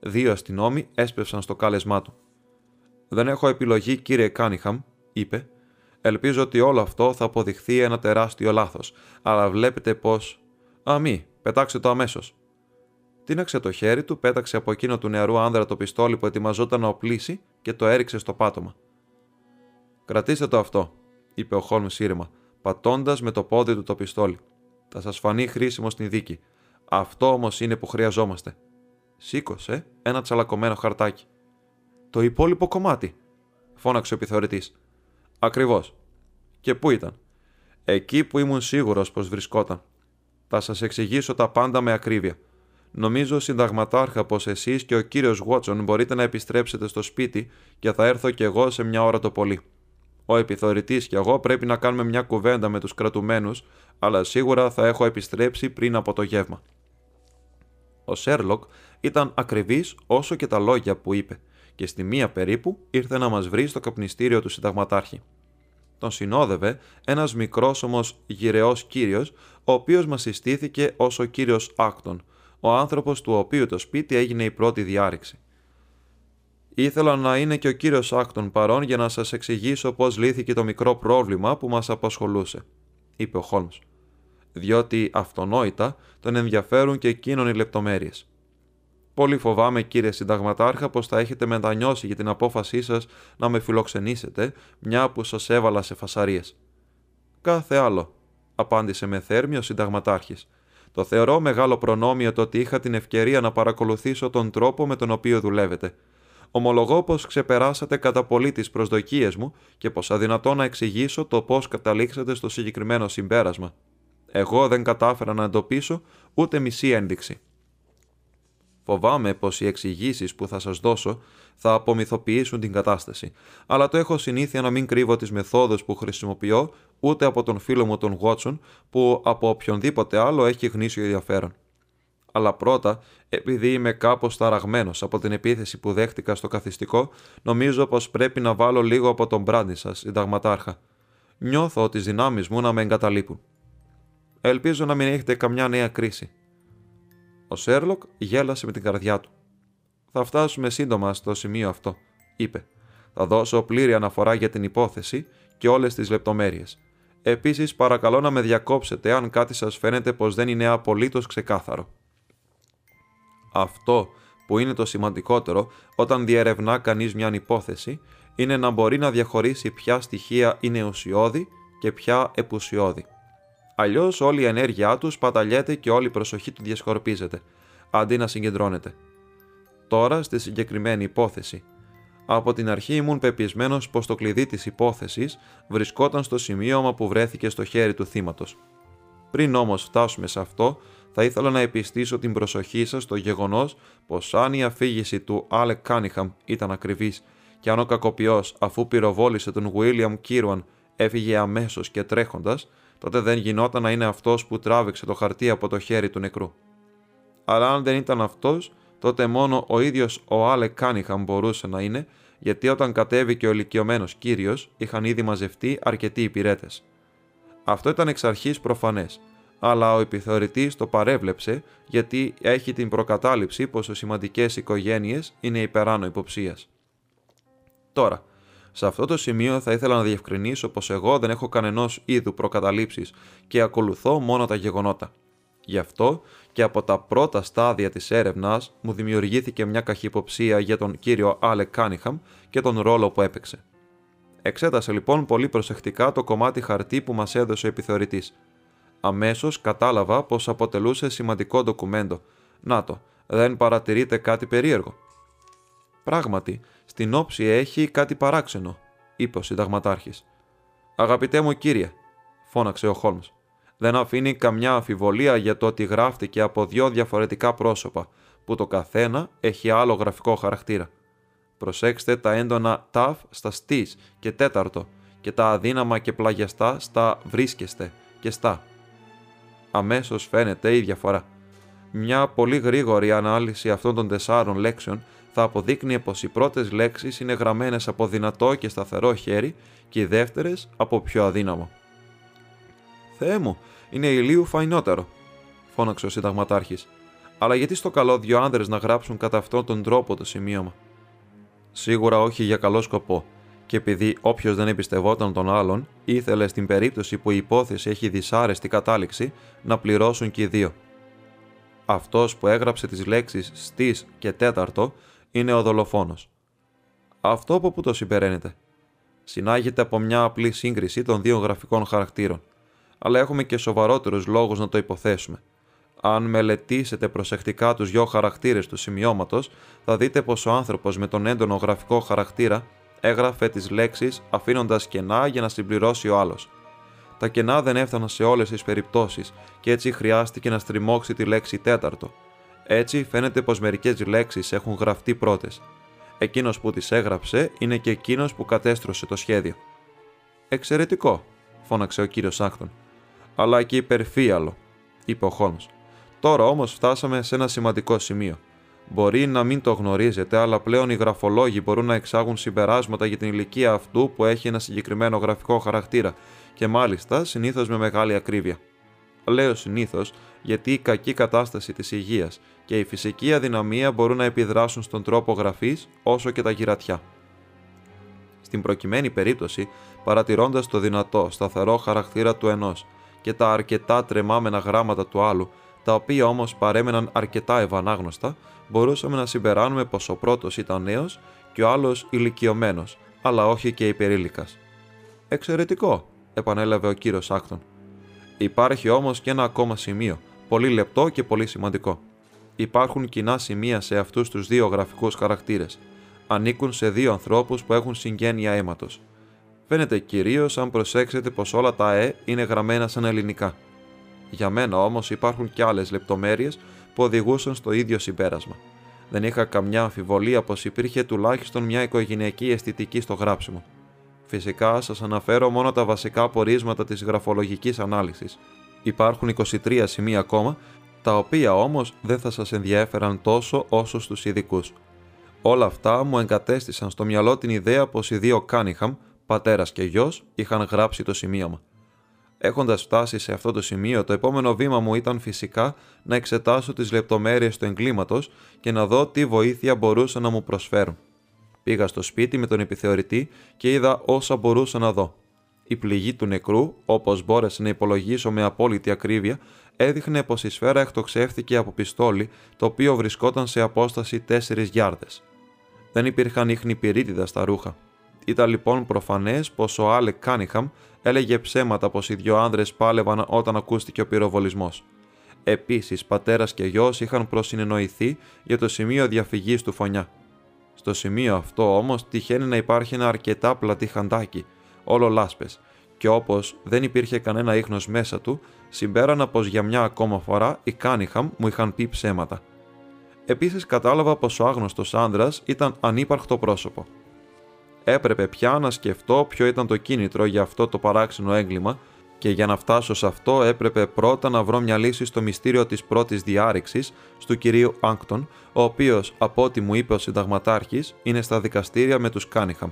[SPEAKER 1] Δύο αστυνόμοι έσπευσαν στο κάλεσμά του. Δεν έχω επιλογή, κύριε Κάνιχαμ, είπε, Ελπίζω ότι όλο αυτό θα αποδειχθεί ένα τεράστιο λάθος, αλλά βλέπετε πω. Α, μη, πετάξτε το αμέσως. Τίναξε το χέρι του, πέταξε από εκείνο του νεαρού άνδρα το πιστόλι που ετοιμαζόταν να οπλίσει και το έριξε στο πάτωμα. Κρατήστε το αυτό, είπε ο Χόλμ ήρεμα, πατώντας με το πόδι του το πιστόλι. Θα σας φανεί χρήσιμο στην δίκη. Αυτό όμως είναι που χρειαζόμαστε. Σήκωσε ένα τσαλακωμένο χαρτάκι. Το υπόλοιπο κομμάτι, φώναξε ο επιθεωρητής. Ακριβώς. Και πού ήταν; Εκεί που ήμουν σίγουρος πως βρισκόταν. Θα σας εξηγήσω τα πάντα με ακρίβεια. Νομίζω, συνταγματάρχα, πως εσείς και ο κύριος Βότσον μπορείτε να επιστρέψετε στο σπίτι και θα έρθω κι εγώ σε μια ώρα το πολύ. Ο επιθεωρητή και εγώ πρέπει να κάνουμε μια κουβέντα με τους κρατουμένους, αλλά σίγουρα θα έχω επιστρέψει πριν από το γεύμα. Ο Σέρλοκ ήταν ακριβής όσο και τα λόγια που είπε και στη μία περίπου ήρθε να μας βρει στο καπνιστήριο του συνταγματάρχη. Τον συνόδευε ένας μικρόσωμος γηραιός κύριος, ο οποίος μας συστήθηκε ως ο κύριος Άκτον, ο άνθρωπος του οποίου το σπίτι έγινε η πρώτη διάρρηξη. Ήθελα να είναι και ο κύριος Άκτον παρόν για να σας εξηγήσω πώς λύθηκε το μικρό πρόβλημα που μας απασχολούσε, είπε ο Χόλμς. Διότι αυτονόητα τον ενδιαφέρουν και εκείνον οι λεπτομέρειες. Πολύ φοβάμαι, κύριε Συνταγματάρχα, πως θα έχετε μετανιώσει για την απόφασή σας να με φιλοξενήσετε, μια που σας έβαλα σε φασαρίες. Κάθε άλλο, απάντησε με θέρμη ο Συνταγματάρχης. Το θεωρώ μεγάλο προνόμιο το ότι είχα την ευκαιρία να παρακολουθήσω τον τρόπο με τον οποίο δουλεύετε. Ομολογώ πως ξεπεράσατε κατά πολύ τις προσδοκίες μου και πως αδυνατό να εξηγήσω το πώς καταλήξατε στο συγκεκριμένο συμπέρασμα. Εγώ δεν κατάφερα να εντοπίσω ούτε μισή ένδειξη. Φοβάμαι πως οι εξηγήσεις που θα σας δώσω θα απομυθοποιήσουν την κατάσταση, αλλά το έχω συνήθεια να μην κρύβω τις μεθόδους που χρησιμοποιώ ούτε από τον φίλο μου τον Watson που από οποιονδήποτε άλλο έχει γνήσιο ενδιαφέρον. Αλλά πρώτα, επειδή είμαι κάπως ταραγμένος από την επίθεση που δέχτηκα στο καθιστικό, νομίζω πως πρέπει να βάλω λίγο από τον μπράντι σας, συνταγματάρχα. Νιώθω τις δυνάμεις μου να με εγκαταλείπουν. Ελπίζω να μην έχετε καμιά νέα κρίση. Ο Σέρλοκ γέλασε με την καρδιά του. Θα φτάσουμε σύντομα στο σημείο αυτό, είπε. Θα δώσω πλήρη αναφορά για την υπόθεση και όλες τις λεπτομέρειες. Επίσης παρακαλώ να με διακόψετε αν κάτι σας φαίνεται πως δεν είναι απολύτως ξεκάθαρο. Αυτό που είναι το σημαντικότερο όταν διερευνά κανείς μια υπόθεση είναι να μπορεί να διαχωρίσει ποια στοιχεία είναι ουσιώδη και ποια επουσιώδη. Αλλιώς όλη η ενέργειά τους παταλιέται και όλη η προσοχή του διασκορπίζεται, αντί να συγκεντρώνεται. Τώρα στη συγκεκριμένη υπόθεση. Από την αρχή ήμουν πεπισμένος πως το κλειδί της υπόθεσης βρισκόταν στο σημείωμα που βρέθηκε στο χέρι του θύματος. Πριν όμως φτάσουμε σε αυτό, θα ήθελα να επιστήσω την προσοχή σας στο γεγονός πως αν η αφήγηση του Άλεκ Κάνιχαμ ήταν ακριβής και αν ο κακοποιός, αφού πυροβόλησε τον Βίλιαμ Κίρουαν, έφυγε αμέσως και τρέχοντας, τότε δεν γινόταν να είναι αυτός που τράβηξε το χαρτί από το χέρι του νεκρού. Αλλά αν δεν ήταν αυτός, τότε μόνο ο ίδιος ο Άλεκ Κάνιχαμ μπορούσε να είναι, γιατί όταν κατέβηκε ο ηλικιωμένος κύριος, είχαν ήδη μαζευτεί αρκετοί υπηρέτες. Αυτό ήταν εξ αρχής προφανές, αλλά ο επιθεωρητής το παρέβλεψε γιατί έχει την προκατάληψη πως οι σημαντικές οικογένειες είναι υπεράνω υποψίας. Τώρα, σε αυτό το σημείο θα ήθελα να διευκρινίσω πως εγώ δεν έχω κανενός είδου προκαταλήψεις και ακολουθώ μόνο τα γεγονότα. Γι' αυτό και από τα πρώτα στάδια της έρευνας μου δημιουργήθηκε μια καχυποψία για τον κύριο Άλεκ Κάνιχαμ και τον ρόλο που έπαιξε. Εξέτασα λοιπόν πολύ προσεκτικά το κομμάτι χαρτί που μας έδωσε ο επιθεωρητής. Αμέσως κατάλαβα πως αποτελούσε σημαντικό ντοκουμέντο. Να το, δεν παρατηρείτε κάτι περίεργο. Πράγματι, στην όψη έχει κάτι παράξενο, είπε ο συνταγματάρχης. Αγαπητέ μου κύριε, φώναξε ο Χόλμς, δεν αφήνει καμιά αμφιβολία για το ότι γράφτηκε από δύο διαφορετικά πρόσωπα, που το καθένα έχει άλλο γραφικό χαρακτήρα. Προσέξτε τα έντονα ταφ στα στής και τέταρτο και τα αδύναμα και πλαγιαστά στα βρίσκεστε και στα. Αμέσως φαίνεται η διαφορά. Μια πολύ γρήγορη ανάλυση αυτών των τεσσάρων λέξεων θα αποδείκνυε πως οι πρώτες λέξεις είναι γραμμένες από δυνατό και σταθερό χέρι και οι δεύτερες από πιο αδύναμο. «Θεέ μου, είναι ηλίου φαϊνότερο», φώναξε ο συνταγματάρχης. «Αλλά γιατί στο καλό δύο άνδρες να γράψουν κατά αυτόν τον τρόπο το σημείωμα». Σίγουρα όχι για καλό σκοπό, και επειδή όποιος δεν εμπιστευόταν τον άλλον, ήθελε στην περίπτωση που η υπόθεση έχει δυσάρεστη κατάληξη να πληρώσουν και οι δύο. Αυτός που έγραψε τις λέξεις στι και τέταρτο είναι ο δολοφόνος. Αυτό από πού το συμπεραίνεται. Συνάγεται από μια απλή σύγκριση των δύο γραφικών χαρακτήρων, αλλά έχουμε και σοβαρότερους λόγους να το υποθέσουμε. Αν μελετήσετε προσεκτικά τους δυο χαρακτήρες του σημειώματος, θα δείτε πως ο άνθρωπος με τον έντονο γραφικό χαρακτήρα έγραφε τις λέξεις αφήνοντας κενά για να συμπληρώσει ο άλλος. Τα κενά δεν έφταναν σε όλες τις περιπτώσεις και έτσι χρειάστηκε να στριμώξει τη λέξη τέταρτο, έτσι φαίνεται πως μερικές λέξεις έχουν γραφτεί πρώτες. Εκείνος που τις έγραψε είναι και εκείνος που κατέστρωσε το σχέδιο. «Εξαιρετικό», φώναξε ο κύριος Άχτον. «Αλλά και υπερφύαλο», είπε ο Χόλμς. «Τώρα όμως φτάσαμε σε ένα σημαντικό σημείο. Μπορεί να μην το γνωρίζετε, αλλά πλέον οι γραφολόγοι μπορούν να εξάγουν συμπεράσματα για την ηλικία αυτού που έχει ένα συγκεκριμένο γραφικό χαρακτήρα και μάλιστα συνήθως με μεγάλη ακρίβεια. Λέω συνήθως γιατί η κακή κατάσταση της υγείας και η φυσική αδυναμία μπορούν να επιδράσουν στον τρόπο γραφής όσο και τα γυρατιά. Στην προκειμένη περίπτωση, παρατηρώντας το δυνατό, σταθερό χαρακτήρα του ενός και τα αρκετά τρεμάμενα γράμματα του άλλου, τα οποία όμως παρέμεναν αρκετά ευανάγνωστα, μπορούσαμε να συμπεράνουμε πως ο πρώτος ήταν νέος και ο άλλος ηλικιωμένος, αλλά όχι και υπερήλικας. «Εξαιρετικό», επανέλαβε ο κύριος Άκτον. «Υπάρχει όμως και ένα ακόμα σημείο, Πολύ λεπτό και πολύ σημαντικό. Υπάρχουν κοινά σημεία σε αυτούς τους δύο γραφικούς χαρακτήρες. Ανήκουν σε δύο ανθρώπους που έχουν συγγένεια αίματος. Φαίνεται κυρίως αν προσέξετε πως όλα τα ε είναι γραμμένα σαν ελληνικά. Για μένα όμως υπάρχουν και άλλες λεπτομέρειες που οδηγούσαν στο ίδιο συμπέρασμα. Δεν είχα καμιά αμφιβολία πως υπήρχε τουλάχιστον μια οικογενειακή αισθητική στο γράψιμο. Φυσικά σας αναφέρω μόνο τα βασικά πορίσματα της γραφολογικής ανάλυσης. Υπάρχουν 23 σημεία ακόμα, τα οποία όμως δεν θα σας ενδιαφέραν τόσο όσο στους ειδικούς. Όλα αυτά μου εγκατέστησαν στο μυαλό την ιδέα πως οι δύο Κάνιχαμ, πατέρας και γιος, είχαν γράψει το σημείωμα. Έχοντας φτάσει σε αυτό το σημείο, το επόμενο βήμα μου ήταν φυσικά να εξετάσω τις λεπτομέρειες του εγκλήματος και να δω τι βοήθεια μπορούσαν να μου προσφέρουν. Πήγα στο σπίτι με τον επιθεωρητή και είδα όσα μπορούσα να δω. Η πληγή του νεκρού, όπως μπόρεσα να υπολογίσω με απόλυτη ακρίβεια, έδειχνε πως η σφαίρα εκτοξεύτηκε από πιστόλι το οποίο βρισκόταν σε απόσταση 4 γιάρδες. Δεν υπήρχαν ίχνη πυρίτιδας στα ρούχα. Ήταν λοιπόν προφανές πως ο Άλεκ Κάνιχαμ έλεγε ψέματα πως οι δύο άνδρες πάλευαν όταν ακούστηκε ο πυροβολισμός. Επίσης, πατέρας και γιος είχαν προσυνεννοηθεί για το σημείο διαφυγής του φονιά. Στο σημείο αυτό όμως τυχαίνει να υπάρχει ένα αρκετά πλατύ χαντάκι, όλο λάσπες, και όπως δεν υπήρχε κανένα ίχνος μέσα του, συμπέρανα πως για μια ακόμα φορά οι Κάνιχαμ μου είχαν πει ψέματα. Επίσης κατάλαβα πως ο άγνωστος άνδρας ήταν ανύπαρκτο πρόσωπο. Έπρεπε πια να σκεφτώ ποιο ήταν το κίνητρο για αυτό το παράξενο έγκλημα και για να φτάσω σε αυτό έπρεπε πρώτα να βρω μια λύση στο μυστήριο της πρώτης διάρρηξης του κυρίου Άκτον, ο οποίος, από ό,τι μου είπε ο συνταγματάρχης, είναι στα δικαστήρια με τους Κάνιχαμ.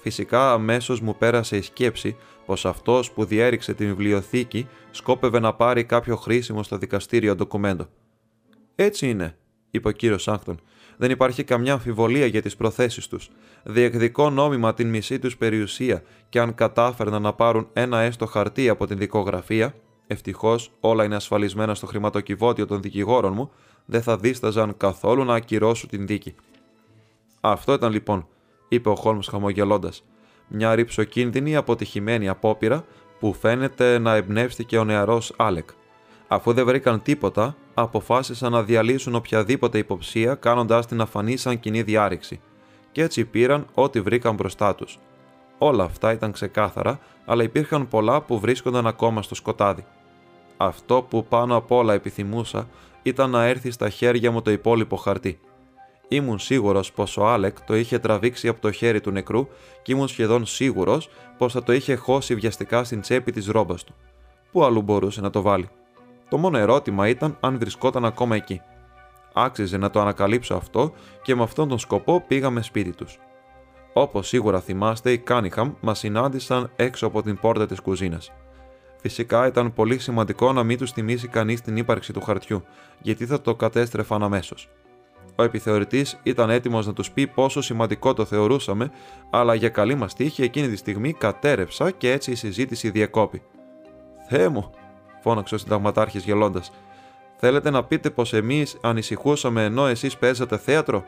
[SPEAKER 1] Φυσικά αμέσως μου πέρασε η σκέψη πως αυτός που διέριξε την βιβλιοθήκη σκόπευε να πάρει κάποιο χρήσιμο στο δικαστήριο ντοκουμέντο. «Έτσι είναι», είπε ο κύριος Άνκτον, δεν υπάρχει καμιά αμφιβολία για τις προθέσεις τους. Διεκδικώ νόμιμα την μισή τους περιουσία και αν κατάφερναν να πάρουν ένα έστω χαρτί από την δικογραφία, ευτυχώς όλα είναι ασφαλισμένα στο χρηματοκιβώτιο των δικηγόρων μου, δεν θα δίσταζαν καθόλου να ακυρώσουν την δίκη. Αυτό ήταν λοιπόν, είπε ο Χόλμς χαμογελώντας. Μια ρηψοκίνδυνη αποτυχημένη απόπειρα που φαίνεται να εμπνεύστηκε ο νεαρός Άλεκ. Αφού δεν βρήκαν τίποτα, αποφάσισαν να διαλύσουν οποιαδήποτε υποψία κάνοντάς την αφανή σαν κοινή διάρρηξη και έτσι πήραν ό,τι βρήκαν μπροστά τους. Όλα αυτά ήταν ξεκάθαρα, αλλά υπήρχαν πολλά που βρίσκονταν ακόμα στο σκοτάδι. Αυτό που πάνω απ' όλα επιθυμούσα ήταν να έρθει στα χέρια μου το υπόλοιπο χαρτί. Ήμουν σίγουρος πως ο Άλεκ το είχε τραβήξει από το χέρι του νεκρού και ήμουν σχεδόν σίγουρος πως θα το είχε χώσει βιαστικά στην τσέπη της ρόμπας του. Πού αλλού μπορούσε να το βάλει; Το μόνο ερώτημα ήταν αν βρισκόταν ακόμα εκεί. Άξιζε να το ανακαλύψω αυτό και με αυτόν τον σκοπό πήγαμε σπίτι τους. Όπως σίγουρα θυμάστε, οι Κάνιχαμ μας συνάντησαν έξω από την πόρτα της κουζίνας. Φυσικά ήταν πολύ σημαντικό να μην τους θυμίσει κανείς την ύπαρξη του χαρτιού, γιατί θα το κατέστρεφαν αμέσως. Ο επιθεωρητής ήταν έτοιμος να τους πει πόσο σημαντικό το θεωρούσαμε, αλλά για καλή μας τύχη εκείνη τη στιγμή κατέρευσα και έτσι η συζήτηση διεκόπη. Θεέ μου, φώναξε ο συνταγματάρχης γελώντας. Θέλετε να πείτε πως εμείς ανησυχούσαμε ενώ εσείς παίζατε θέατρο;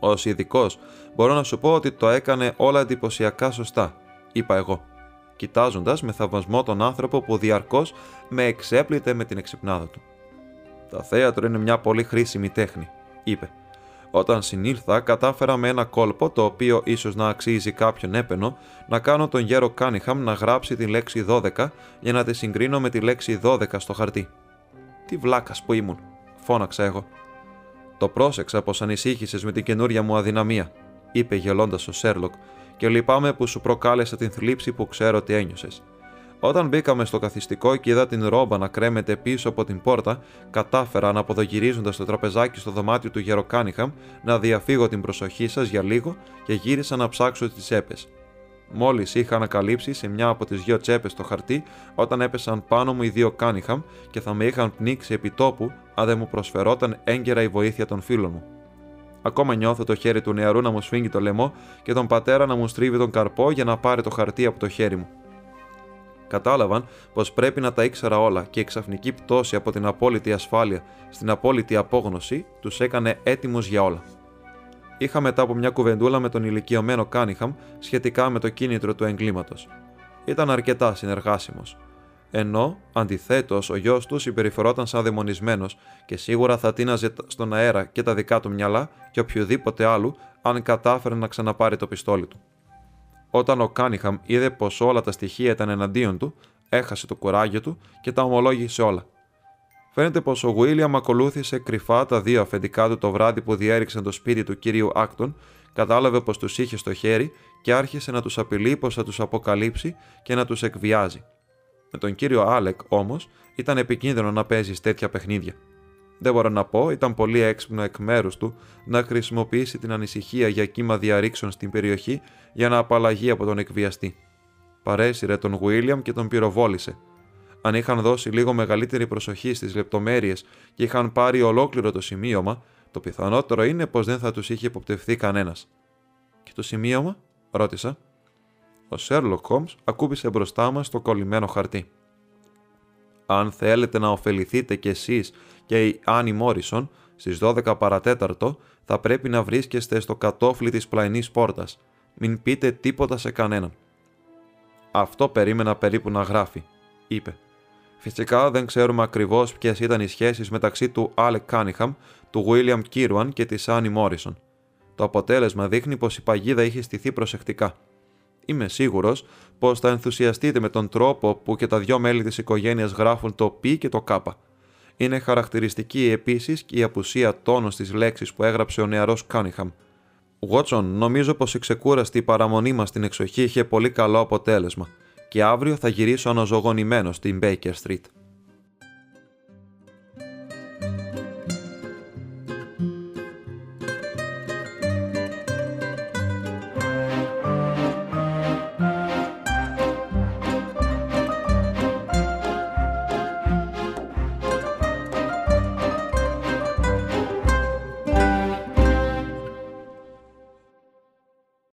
[SPEAKER 1] Ω ειδικός, μπορώ να σου πω ότι το έκανε όλα εντυπωσιακά σωστά, είπα εγώ, κοιτάζοντας με θαυμασμό τον άνθρωπο που διαρκώς με εξέπληττε με την εξυπνάδα του. Το θέατρο είναι μια πολύ χρήσιμη τέχνη, είπε. Όταν συνήλθα, κατάφερα με ένα κόλπο, το οποίο ίσως να αξίζει κάποιον έπαινο, να κάνω τον γέρο Κάνιχαμ να γράψει τη λέξη 12 για να τη συγκρίνω με τη λέξη 12 στο χαρτί. Τι βλάκας που ήμουν, φώναξα εγώ. Το πρόσεξα πως ανησύχησες με την καινούρια μου αδυναμία, είπε γελώντας ο Σέρλοκ, και λυπάμαι που σου προκάλεσα την θλίψη που ξέρω ότι ένιωσες. Όταν μπήκαμε στο καθιστικό και είδα την ρόμπα να κρέμεται πίσω από την πόρτα, κατάφερα αναποδογυρίζοντα το τραπεζάκι στο δωμάτιο του Γεροκάνιχαμ να διαφύγω την προσοχή σας για λίγο και γύρισα να ψάξω τις τσέπες. Μόλις είχα ανακαλύψει σε μια από τις δύο τσέπες το χαρτί όταν έπεσαν πάνω μου οι δύο Κάνιχαμ και θα με είχαν πνίξει επί τόπου αν δεν μου προσφερόταν έγκαιρα η βοήθεια των φίλων μου. Ακόμα νιώθω το χέρι του νεαρού να μου σφίγγει το λαιμό και τον πατέρα να μου στρίβει τον καρπό για να πάρει το χαρτί από το χέρι μου. Κατάλαβαν πως πρέπει να τα ήξερα όλα και η ξαφνική πτώση από την απόλυτη ασφάλεια στην απόλυτη απόγνωση τους έκανε έτοιμους για όλα. Είχα μετά από μια κουβεντούλα με τον ηλικιωμένο Κάνιχαμ σχετικά με το κίνητρο του εγκλήματος. Ήταν αρκετά συνεργάσιμος. Ενώ, αντιθέτως, ο γιος του συμπεριφερόταν σαν δαιμονισμένος και σίγουρα θα τίναζε στον αέρα και τα δικά του μυαλά και οποιοδήποτε άλλου αν κατάφερε να ξαναπάρει το πιστόλι του. Όταν ο Κάνιχαμ είδε πως όλα τα στοιχεία ήταν εναντίον του, έχασε το κουράγιο του και τα ομολόγησε όλα. Φαίνεται πως ο Βίλιαμ ακολούθησε κρυφά τα δύο αφεντικά του το βράδυ που διέρρηξαν το σπίτι του κυρίου Άκτον, κατάλαβε πως τους είχε στο χέρι και άρχισε να τους απειλεί πως θα τους αποκαλύψει και να τους εκβιάζει. Με τον κύριο Άλεκ όμως ήταν επικίνδυνο να παίζεις τέτοια παιχνίδια. Δεν μπορώ να πω, ήταν πολύ έξυπνο εκ μέρους του να χρησιμοποιήσει την ανησυχία για κύμα διαρρήξεων στην περιοχή για να απαλλαγεί από τον εκβιαστή. Παρέσυρε τον Βίλιαμ και τον πυροβόλησε. Αν είχαν δώσει λίγο μεγαλύτερη προσοχή στις λεπτομέρειες και είχαν πάρει ολόκληρο το σημείωμα, το πιθανότερο είναι πως δεν θα τους είχε υποπτευθεί κανένας. Και το σημείωμα, ρώτησα. Ο Σέρλοκ Χόμς ακούμπησε μπροστά μας το κολλημένο χαρτί. Αν θέλετε να ωφεληθείτε κι εσείς και η Άννη Μόρισον, στις 12 παρά τέταρτο θα πρέπει να βρίσκεστε στο κατώφλι της πλαϊνής πόρτας. Μην πείτε τίποτα σε κανέναν. Αυτό περίμενα περίπου να γράφει, είπε. Φυσικά δεν ξέρουμε ακριβώς ποιες ήταν οι σχέσεις μεταξύ του Άλεκ Κάνιχαμ, του Βίλιαμ Κίρουαν και της Άννη Μόρισον. Το αποτέλεσμα δείχνει πως η παγίδα είχε στηθεί προσεκτικά. Είμαι σίγουρος πως θα ενθουσιαστείτε με τον τρόπο που και τα δυο μέλη της οικογένειας γράφουν το π και το κ. Είναι χαρακτηριστική επίσης και η απουσία τόνου στις λέξεις που έγραψε ο νεαρός Κάνιχαμ. Βότσον, νομίζω πως η ξεκούραστη παραμονή μας στην εξοχή είχε πολύ καλό αποτέλεσμα και αύριο θα γυρίσω αναζωογονημένο στην Baker Street.